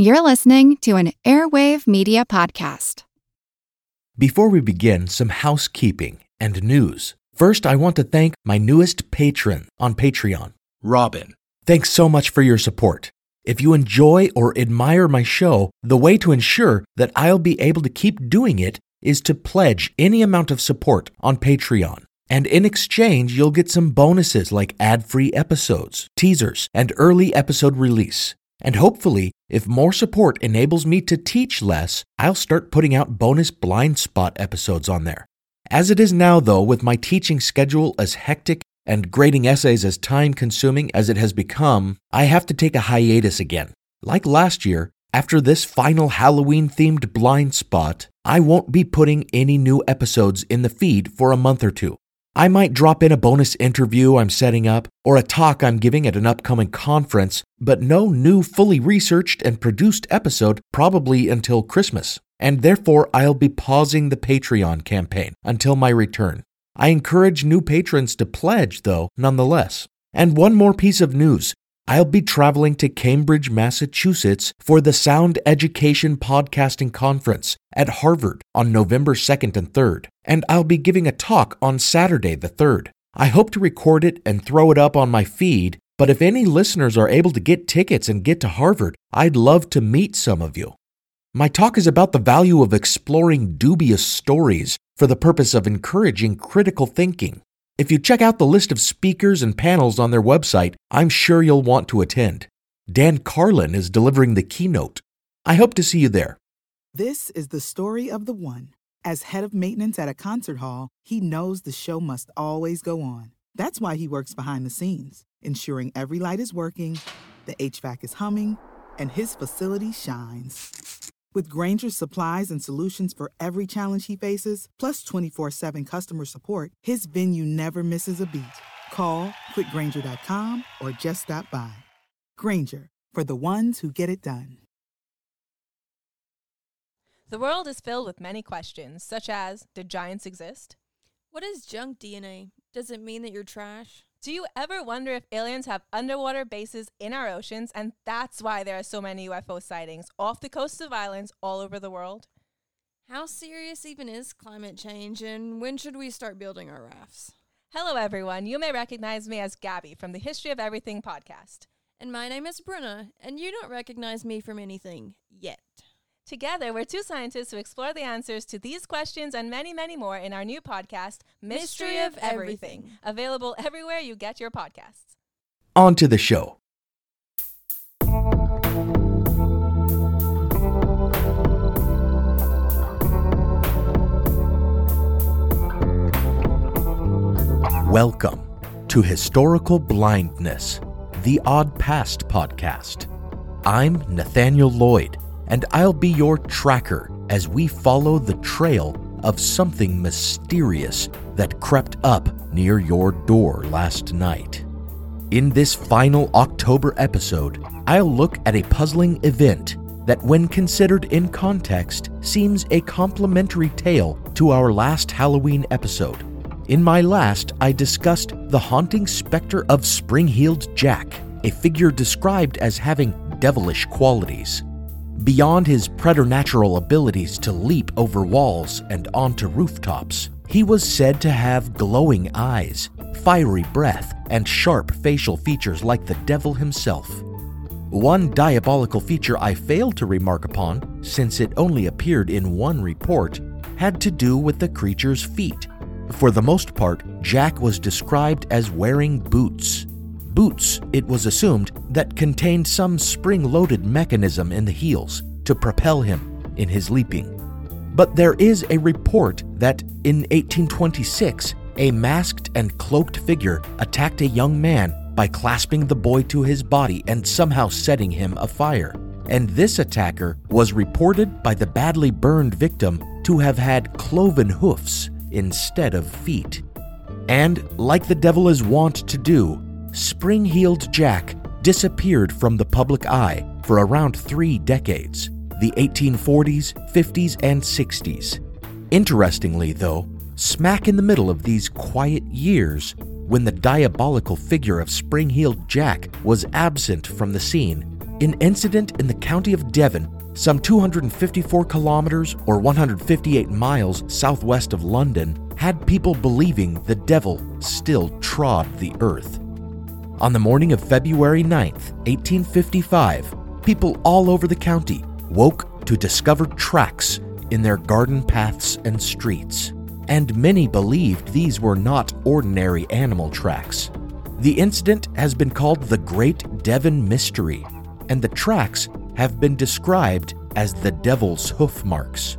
You're listening to an Airwave Media Podcast. Before we begin, some housekeeping and news. First, I want to thank my newest patron on Patreon, Robin. Thanks so much for your support. If you enjoy or admire my show, the way to ensure that I'll be able to keep doing it is to pledge any amount of support on Patreon. And in exchange, you'll get some bonuses like ad free episodes, teasers, and early episode release. And hopefully, if more support enables me to teach less, I'll start putting out bonus blind spot episodes on there. As it is now, though, with my teaching schedule as hectic and grading essays as time consuming as it has become, I have to take a hiatus again. Like last year, after this final Halloween themed blind spot, I won't be putting any new episodes in the feed for a month or two. I might drop in a bonus interview I'm setting up or a talk I'm giving at an upcoming conference, but no new fully researched and produced episode probably until Christmas. And therefore, I'll be pausing the Patreon campaign until my return. I encourage new patrons to pledge, though, nonetheless. And one more piece of news I'll be traveling to Cambridge, Massachusetts for the Sound Education Podcasting Conference at Harvard on November 2nd and 3rd, and I'll be giving a talk on Saturday the 3rd. I hope to record it and throw it up on my feed, but if any listeners are able to get tickets and get to Harvard, I'd love to meet some of you. My talk is about the value of exploring dubious stories for the purpose of encouraging critical thinking. If you check out the list of speakers and panels on their website, I'm sure you'll want to attend. Dan Carlin is delivering the keynote. I hope to see you there. This is the story of the one. As head of maintenance at a concert hall, he knows the show must always go on. That's why he works behind the scenes, ensuring every light is working, the HVAC is humming, and his facility shines. With Grainger's supplies and solutions for every challenge he faces, plus 24 7 customer support, his venue never misses a beat. Call clickgrainger.com or just stop by. Grainger, for the ones who get it done. The world is filled with many questions, such as Did giants exist? What is junk DNA? Does it mean that you're trash? Do you ever wonder if aliens have underwater bases in our oceans and that's why there are so many UFO sightings off the coasts of islands all over the world? How serious even is climate change and when should we start building our rafts? Hello, everyone. You may recognize me as Gabby from the History of Everything podcast. And my name is Bruna, and you don't recognize me from anything yet. Together, we're two scientists who explore the answers to these questions and many, many more in our new podcast, Mystery, Mystery of Everything, Everything. available everywhere you get your podcasts. On to the show. Welcome to Historical Blindness, the Odd Past podcast. I'm Nathaniel Lloyd, and I'll be your tracker as we follow the trail of something mysterious that crept up near your door last night. In this final October episode, I'll look at a puzzling event that, when considered in context, seems a complementary tale to our last Halloween episode. In my last, I discussed the haunting specter of Spring Heeled Jack, a figure described as having devilish qualities. Beyond his preternatural abilities to leap over walls and onto rooftops, he was said to have glowing eyes, fiery breath, and sharp facial features like the devil himself. One diabolical feature I failed to remark upon, since it only appeared in one report, had to do with the creature's feet. For the most part, Jack was described as wearing boots. Boots, it was assumed, that contained some spring loaded mechanism in the heels to propel him in his leaping. But there is a report that in 1826, a masked and cloaked figure attacked a young man by clasping the boy to his body and somehow setting him afire. And this attacker was reported by the badly burned victim to have had cloven hoofs instead of feet. And, like the devil is wont to do, Spring Heeled Jack disappeared from the public eye for around three decades the 1840s, 50s, and 60s. Interestingly, though, smack in the middle of these quiet years, when the diabolical figure of Spring Heeled Jack was absent from the scene, an incident in the county of Devon, some 254 kilometers or 158 miles southwest of London, had people believing the devil still trod the earth. On the morning of February 9th, 1855, people all over the county woke to discover tracks in their garden paths and streets, and many believed these were not ordinary animal tracks. The incident has been called the Great Devon Mystery, and the tracks have been described as the devil's hoof marks.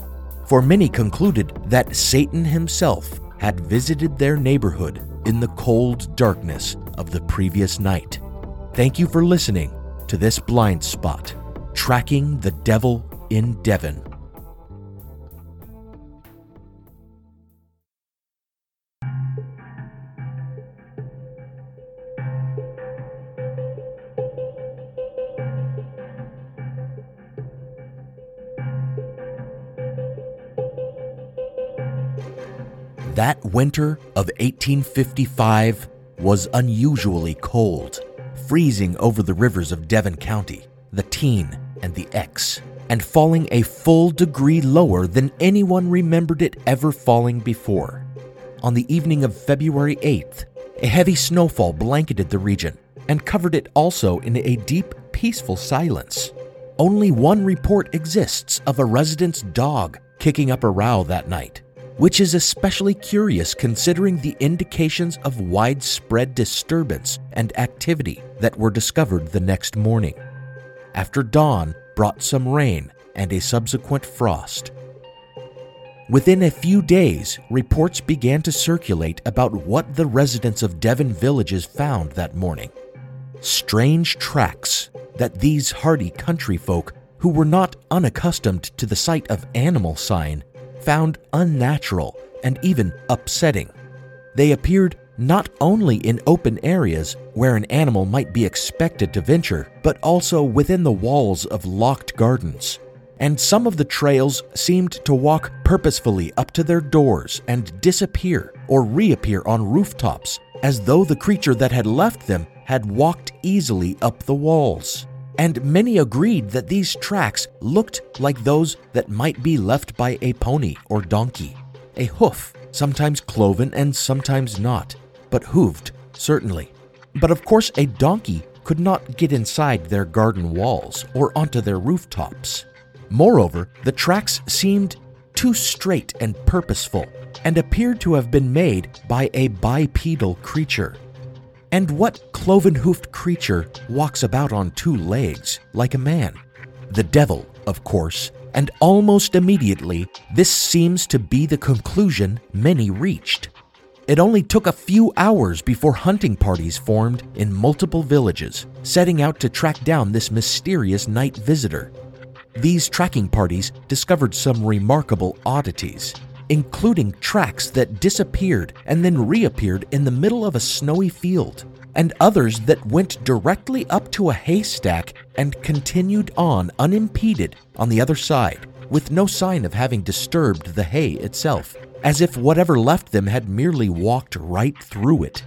For many concluded that Satan himself had visited their neighborhood in the cold darkness of the previous night. Thank you for listening to this blind spot, tracking the devil in Devon. That winter of 1855 was unusually cold, freezing over the rivers of Devon County, the Teign, and the Exe, and falling a full degree lower than anyone remembered it ever falling before. On the evening of February 8th, a heavy snowfall blanketed the region and covered it also in a deep, peaceful silence. Only one report exists of a resident's dog kicking up a row that night, which is especially curious considering the indications of widespread disturbance and activity that were discovered the next morning. After dawn brought some rain and a subsequent frost. Within a few days, reports began to circulate about what the residents of Devon villages found that morning. Strange tracks that these hardy country folk, who were not unaccustomed to the sight of animal sign, found unnatural and even upsetting. They appeared not only in open areas where an animal might be expected to venture, but also within the walls of locked gardens. And some of the trails seemed to walk purposefully up to their doors and disappear or reappear on rooftops, as though the creature that had left them had walked easily up the walls and many agreed that these tracks looked like those that might be left by a pony or donkey. A hoof, sometimes cloven and sometimes not, but hooved, certainly. But of course, a donkey could not get inside their garden walls or onto their rooftops. Moreover, the tracks seemed too straight and purposeful and appeared to have been made by a bipedal creature. And what cloven hoofed creature walks about on two legs like a man? The devil, of course, and almost immediately, this seems to be the conclusion many reached. It only took a few hours before hunting parties formed in multiple villages, setting out to track down this mysterious night visitor. These tracking parties discovered some remarkable oddities including tracks that disappeared and then reappeared in the middle of a snowy field, and others that went directly up to a haystack and continued on unimpeded on the other side, with no sign of having disturbed the hay itself, as if whatever left them had merely walked right through it.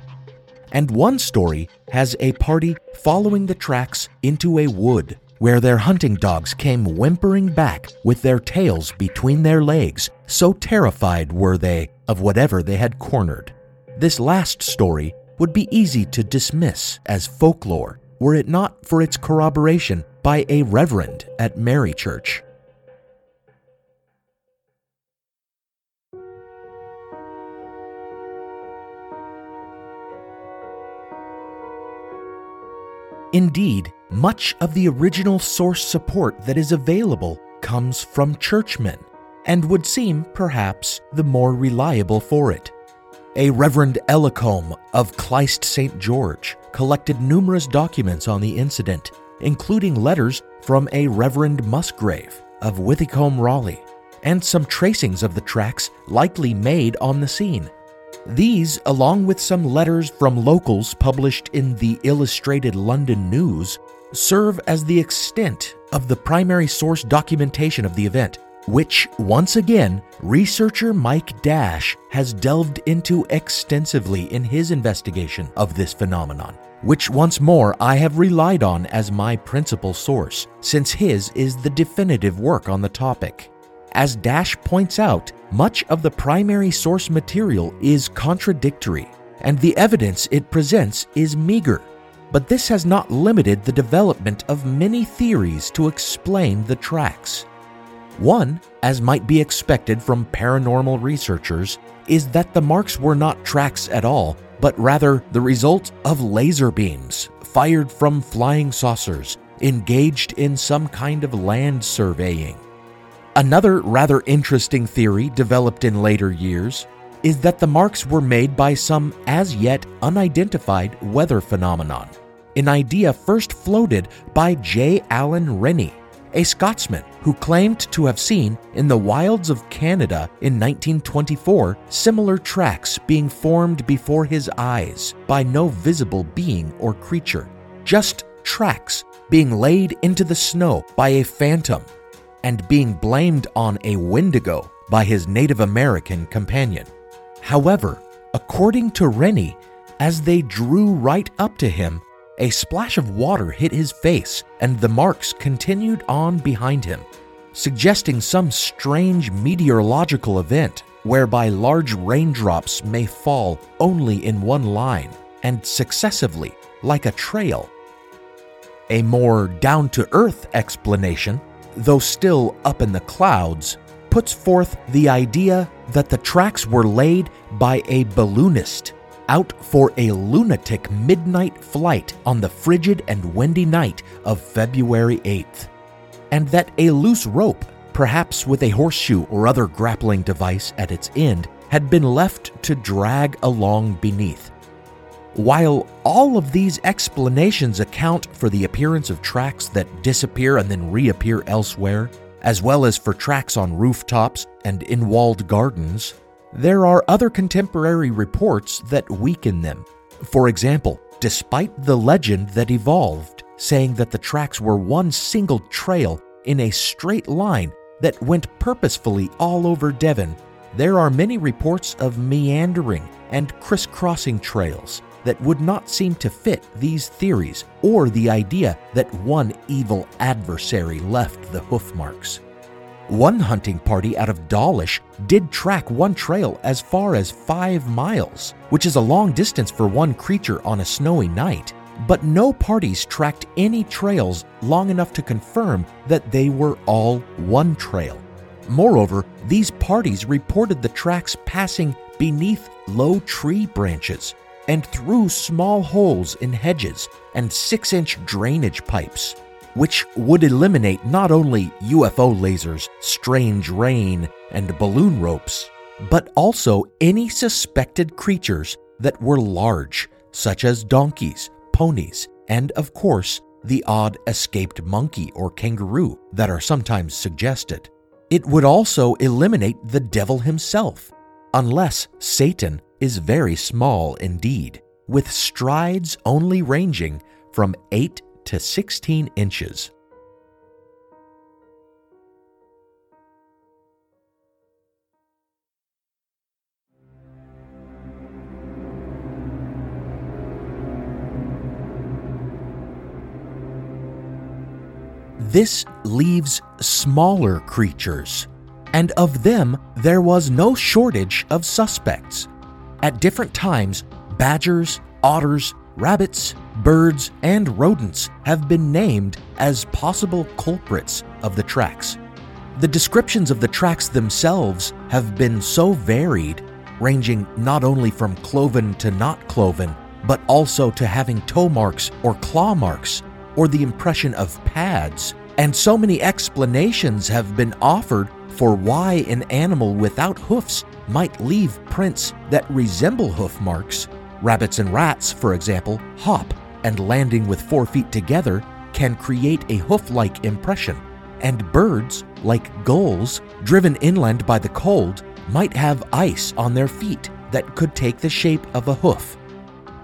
And one story has a party following the tracks into a wood where their hunting dogs came whimpering back with their tails between their legs, so terrified were they of whatever they had cornered. This last story would be easy to dismiss as folklore were it not for its corroboration by a reverend at Mary Church. Indeed, much of the original source support that is available comes from churchmen, and would seem, perhaps, the more reliable for it. A Reverend Ellacombe of Clyst St. George collected numerous documents on the incident, including letters from a Reverend Musgrave of Withycombe Raleigh, and some tracings of the tracks likely made on the scene. These, along with some letters from locals published in the Illustrated London News, serve as the extent of the primary source documentation of the event, which, once again, researcher Mike Dash has delved into extensively in his investigation of this phenomenon, which once more I have relied on as my principal source, since his is the definitive work on the topic. As Dash points out, much of the primary source material is contradictory, and the evidence it presents is meager. But this has not limited the development of many theories to explain the tracks. One, as might be expected from paranormal researchers, is that the marks were not tracks at all, but rather the result of laser beams fired from flying saucers engaged in some kind of land surveying. Another rather interesting theory developed in later years is that the marks were made by some as yet unidentified weather phenomenon, an idea first floated by J. Allen Rennie, a Scotsman who claimed to have seen in the wilds of Canada in 1924 similar tracks being formed before his eyes by no visible being or creature, just tracks being laid into the snow by a phantom and being blamed on a wendigo by his Native American companion. However, according to Rennie, as they drew right up to him, a splash of water hit his face and the marks continued on behind him, suggesting some strange meteorological event whereby large raindrops may fall only in one line and successively, like a trail. A more down to earth explanation though still up in the clouds, puts forth the idea that the tracks were laid by a balloonist out for a lunatic midnight flight on the frigid and windy night of February 8th, and that a loose rope, perhaps with a horseshoe or other grappling device at its end, had been left to drag along beneath. While all of these explanations account for the appearance of tracks that disappear and then reappear elsewhere, as well as for tracks on rooftops and in walled gardens, there are other contemporary reports that weaken them. For example, despite the legend that evolved, saying that the tracks were one single trail in a straight line that went purposefully all over Devon, there are many reports of meandering and crisscrossing trails that would not seem to fit these theories or the idea that one evil adversary left the hoof marks. One hunting party out of Dawlish did track one trail as far as five miles, which is a long distance for one creature on a snowy night, but no parties tracked any trails long enough to confirm that they were all one trail. Moreover, these parties reported the tracks passing beneath low tree branches, and through small holes in hedges and 6 inch drainage pipes, which would eliminate not only UFO lasers, strange rain, and balloon ropes, but also any suspected creatures that were large, such as donkeys, ponies, and of course, the odd escaped monkey or kangaroo that are sometimes suggested. It would also eliminate the devil himself, unless Satan is very small indeed, with strides only ranging from 8 to 16 inches. This leaves smaller creatures, and of them there was no shortage of suspects. At different times, badgers, otters, rabbits, birds, and rodents have been named as possible culprits of the tracks. The descriptions of the tracks themselves have been so varied, ranging not only from cloven to not cloven, but also to having toe marks or claw marks, or the impression of pads. And so many explanations have been offered for why an animal without hoofs might leave prints that resemble hoof marks. Rabbits and rats, for example, hop, and landing with four feet together can create a hoof like impression. And birds, like gulls, driven inland by the cold, might have ice on their feet that could take the shape of a hoof,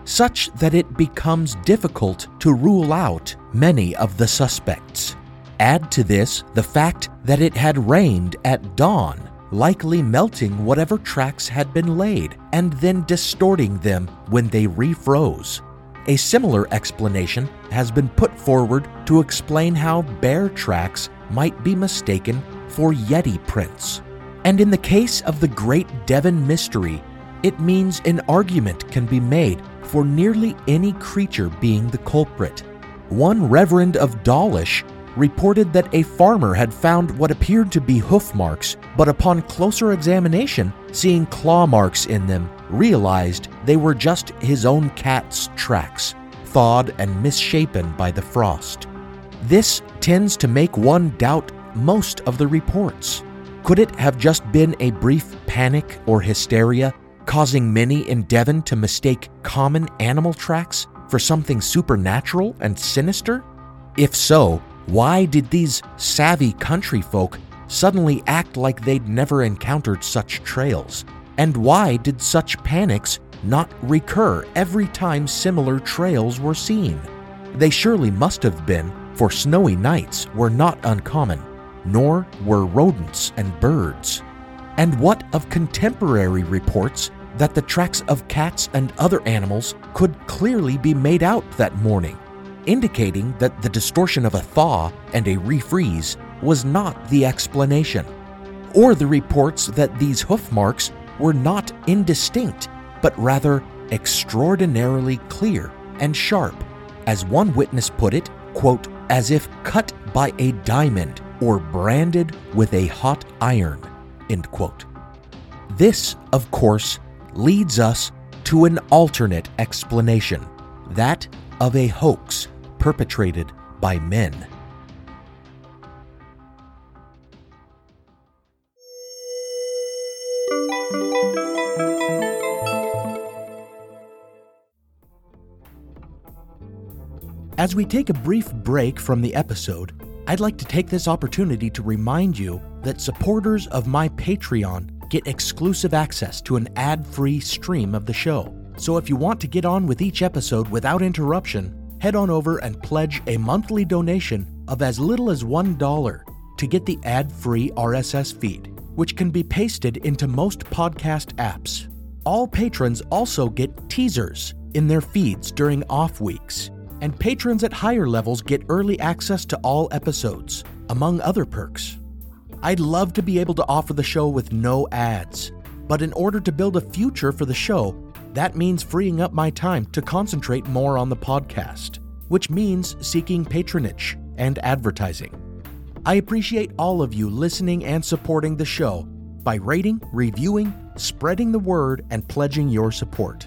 such that it becomes difficult to rule out many of the suspects. Add to this the fact that it had rained at dawn likely melting whatever tracks had been laid and then distorting them when they refroze. A similar explanation has been put forward to explain how bear tracks might be mistaken for Yeti prints. And in the case of the Great Devon Mystery, it means an argument can be made for nearly any creature being the culprit. One Reverend of Dawlish reported that a farmer had found what appeared to be hoof marks, but upon closer examination, seeing claw marks in them, realized they were just his own cat's tracks, thawed and misshapen by the frost. This tends to make one doubt most of the reports. Could it have just been a brief panic or hysteria, causing many in Devon to mistake common animal tracks for something supernatural and sinister? If so, why did these savvy country folk suddenly act like they'd never encountered such trails? And why did such panics not recur every time similar trails were seen? They surely must have been, for snowy nights were not uncommon, nor were rodents and birds. And what of contemporary reports that the tracks of cats and other animals could clearly be made out that morning? indicating that the distortion of a thaw and a refreeze was not the explanation, or the reports that these hoof marks were not indistinct, but rather extraordinarily clear and sharp. As one witness put it, quote, as if cut by a diamond or branded with a hot iron, end quote. This, of course, leads us to an alternate explanation that of a hoax perpetrated by men. As we take a brief break from the episode, I'd like to take this opportunity to remind you that supporters of my Patreon get exclusive access to an ad free stream of the show. So if you want to get on with each episode without interruption, head on over and pledge a monthly donation of as little as $1 to get the ad free RSS feed, which can be pasted into most podcast apps. All patrons also get teasers in their feeds during off weeks, and patrons at higher levels get early access to all episodes, among other perks. I'd love to be able to offer the show with no ads, but in order to build a future for the show, that means freeing up my time to concentrate more on the podcast, which means seeking patronage and advertising. I appreciate all of you listening and supporting the show by rating, reviewing, spreading the word, and pledging your support.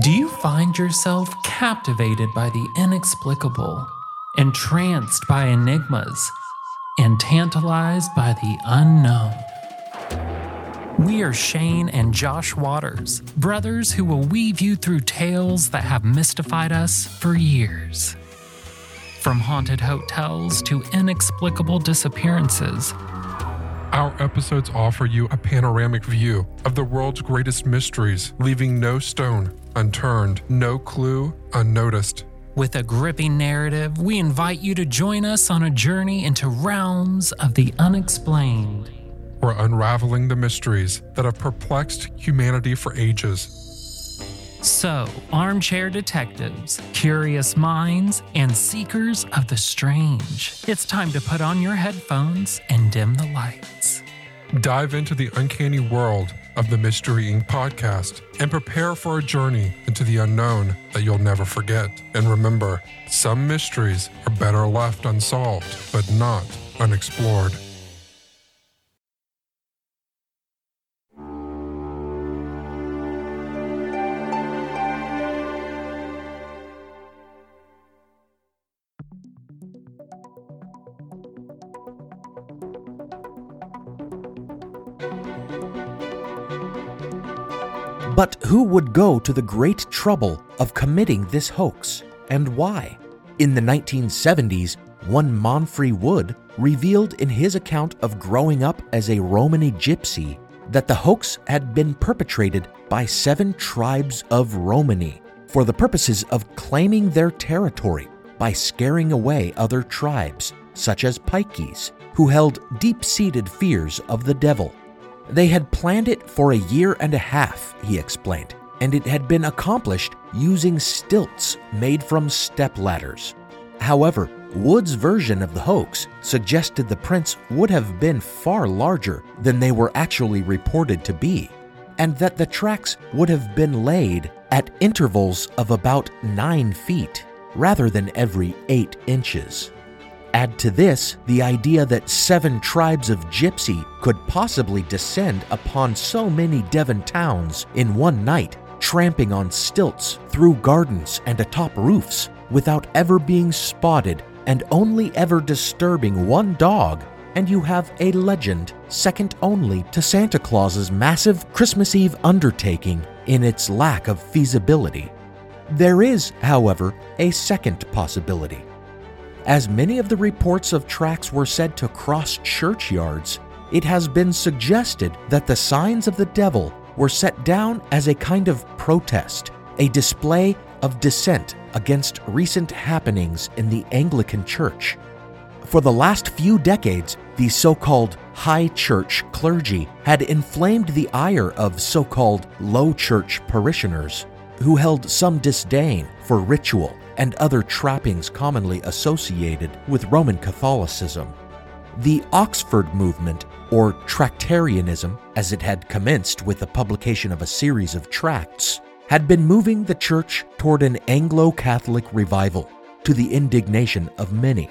Do you find yourself captivated by the inexplicable, entranced by enigmas, and tantalized by the unknown? We are Shane and Josh Waters, brothers who will weave you through tales that have mystified us for years. From haunted hotels to inexplicable disappearances, Our episodes offer you a panoramic view of the world's greatest mysteries, leaving no stone unturned, no clue unnoticed. with a gripping narrative, we invite you to join us on a journey into realms of the unexplained. We're unraveling the mysteries that have perplexed humanity for ages. So, armchair detectives, curious minds, and seekers of the strange, it's time to put on your headphones and dim the lights. Dive into the uncanny world of the Mystery Inc. podcast and prepare for a journey into the unknown that you'll never forget. And remember, some mysteries are better left unsolved, but not unexplored. But who would go to the great trouble of committing this hoax, and why? In the 1970s, one Manfri Wood revealed in his account of growing up as a Romany gypsy that the hoax had been perpetrated by seven tribes of Romany for the purposes of claiming their territory by scaring away other tribes, such as Pikeys, who held deep seated fears of the devil. They had planned it for a year and a half, he explained, and it had been accomplished using stilts made from step ladders. However, Wood's version of the hoax suggested the prints would have been far larger than they were actually reported to be, and that the tracks would have been laid at intervals of about 9 feet rather than every 8 inches. Add to this the idea that seven tribes of gypsy could possibly descend upon so many Devon towns in one night, tramping on stilts through gardens and atop roofs without ever being spotted and only ever disturbing one dog, and you have a legend second only to Santa Claus's massive Christmas Eve undertaking in its lack of feasibility. There is, however, a second possibility. As many of the reports of tracks were said to cross churchyards, it has been suggested that the signs of the devil were set down as a kind of protest, a display of dissent against recent happenings in the Anglican Church. For the last few decades, the so called high church clergy had inflamed the ire of so called low church parishioners who held some disdain for ritual and other trappings commonly associated with Roman Catholicism. The Oxford movement, or Tractarianism, as it had commenced with the publication of a series of tracts, had been moving the church toward an Anglo Catholic revival, to the indignation of many.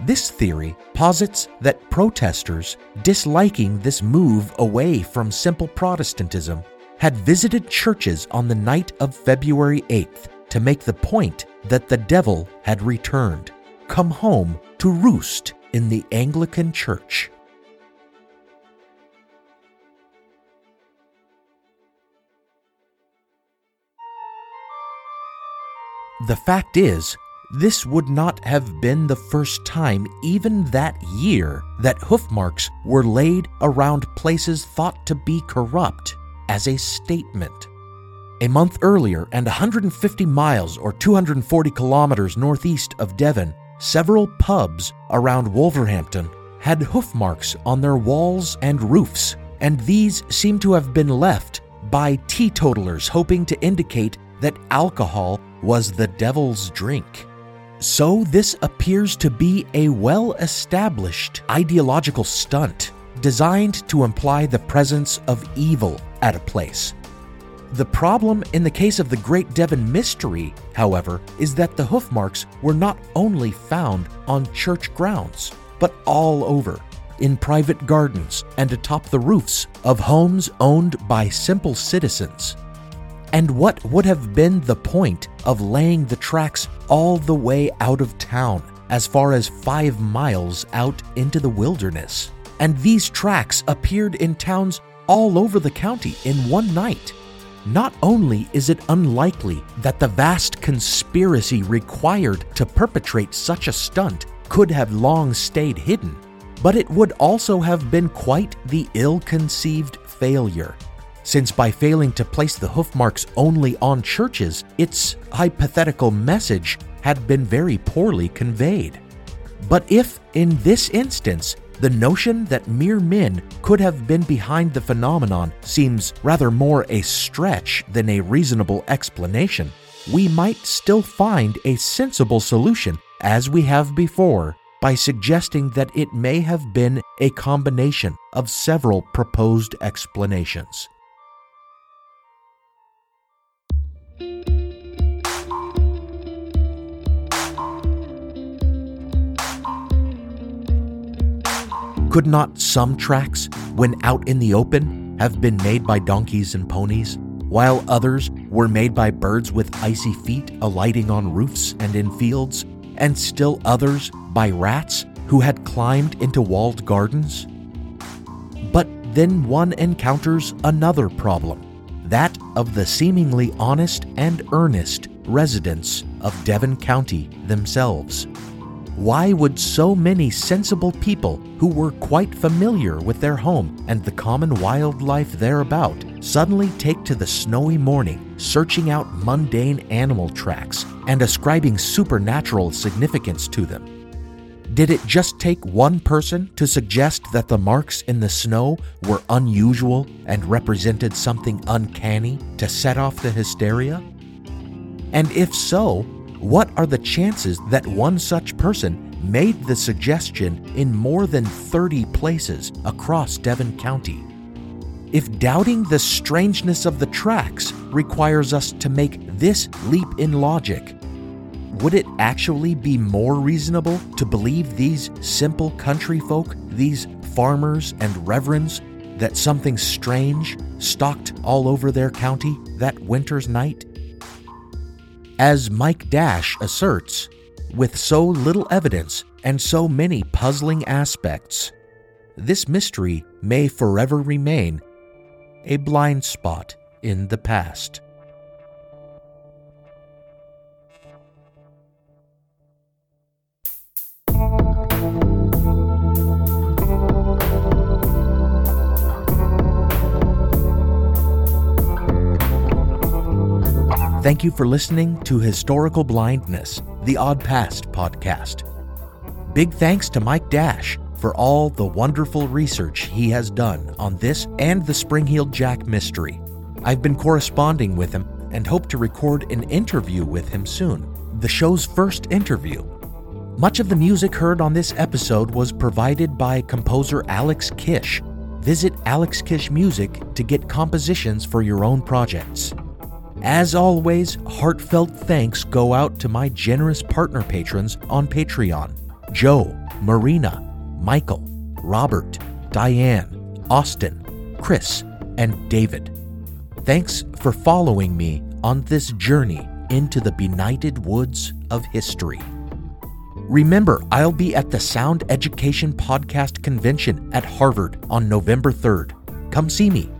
This theory posits that protesters, disliking this move away from simple Protestantism, had visited churches on the night of February 8th to make the point that the devil had returned, come home to roost in the Anglican Church. The fact is, this would not have been the first time, even that year, that hoof marks were laid around places thought to be corrupt as a statement. A month earlier, and 150 miles or 240 kilometers northeast of Devon, several pubs around Wolverhampton had hoof marks on their walls and roofs, and these seem to have been left by teetotalers hoping to indicate that alcohol was the devil's drink. So, this appears to be a well established ideological stunt designed to imply the presence of evil at a place. The problem in the case of the Great Devon Mystery, however, is that the hoof marks were not only found on church grounds, but all over, in private gardens and atop the roofs of homes owned by simple citizens. And what would have been the point of laying the tracks all the way out of town, as far as five miles out into the wilderness? And these tracks appeared in towns all over the county in one night. Not only is it unlikely that the vast conspiracy required to perpetrate such a stunt could have long stayed hidden, but it would also have been quite the ill conceived failure since by failing to place the hoof marks only on churches, its hypothetical message had been very poorly conveyed. But if, in this instance, the notion that mere men could have been behind the phenomenon seems rather more a stretch than a reasonable explanation, we might still find a sensible solution, as we have before, by suggesting that it may have been a combination of several proposed explanations. Could not some tracks, when out in the open, have been made by donkeys and ponies, while others were made by birds with icy feet alighting on roofs and in fields, and still others by rats who had climbed into walled gardens? But then one encounters another problem that of the seemingly honest and earnest residents of Devon County themselves. Why would so many sensible people who were quite familiar with their home and the common wildlife thereabout suddenly take to the snowy morning, searching out mundane animal tracks and ascribing supernatural significance to them? Did it just take one person to suggest that the marks in the snow were unusual and represented something uncanny to set off the hysteria? And if so, what are the chances that one such person made the suggestion in more than 30 places across Devon County? If doubting the strangeness of the tracks requires us to make this leap in logic, would it actually be more reasonable to believe these simple country folk, these farmers and reverends, that something strange stalked all over their county that winter's night? As Mike Dash asserts, with so little evidence and so many puzzling aspects, this mystery may forever remain a blind spot in the past. Thank you for listening to Historical Blindness, the Odd Past podcast. Big thanks to Mike Dash for all the wonderful research he has done on this and the Spring Heeled Jack mystery. I've been corresponding with him and hope to record an interview with him soon, the show's first interview. Much of the music heard on this episode was provided by composer Alex Kish. Visit Alex Kish Music to get compositions for your own projects. As always, heartfelt thanks go out to my generous partner patrons on Patreon Joe, Marina, Michael, Robert, Diane, Austin, Chris, and David. Thanks for following me on this journey into the benighted woods of history. Remember, I'll be at the Sound Education Podcast Convention at Harvard on November 3rd. Come see me.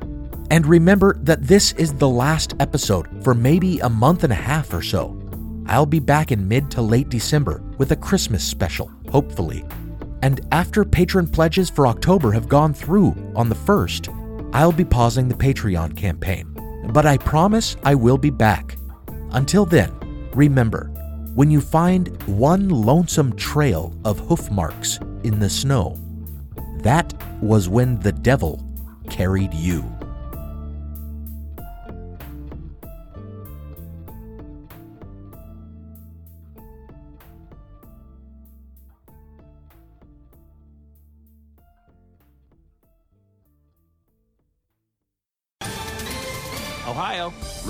And remember that this is the last episode for maybe a month and a half or so. I'll be back in mid to late December with a Christmas special, hopefully. And after patron pledges for October have gone through on the 1st, I'll be pausing the Patreon campaign. But I promise I will be back. Until then, remember when you find one lonesome trail of hoof marks in the snow, that was when the devil carried you.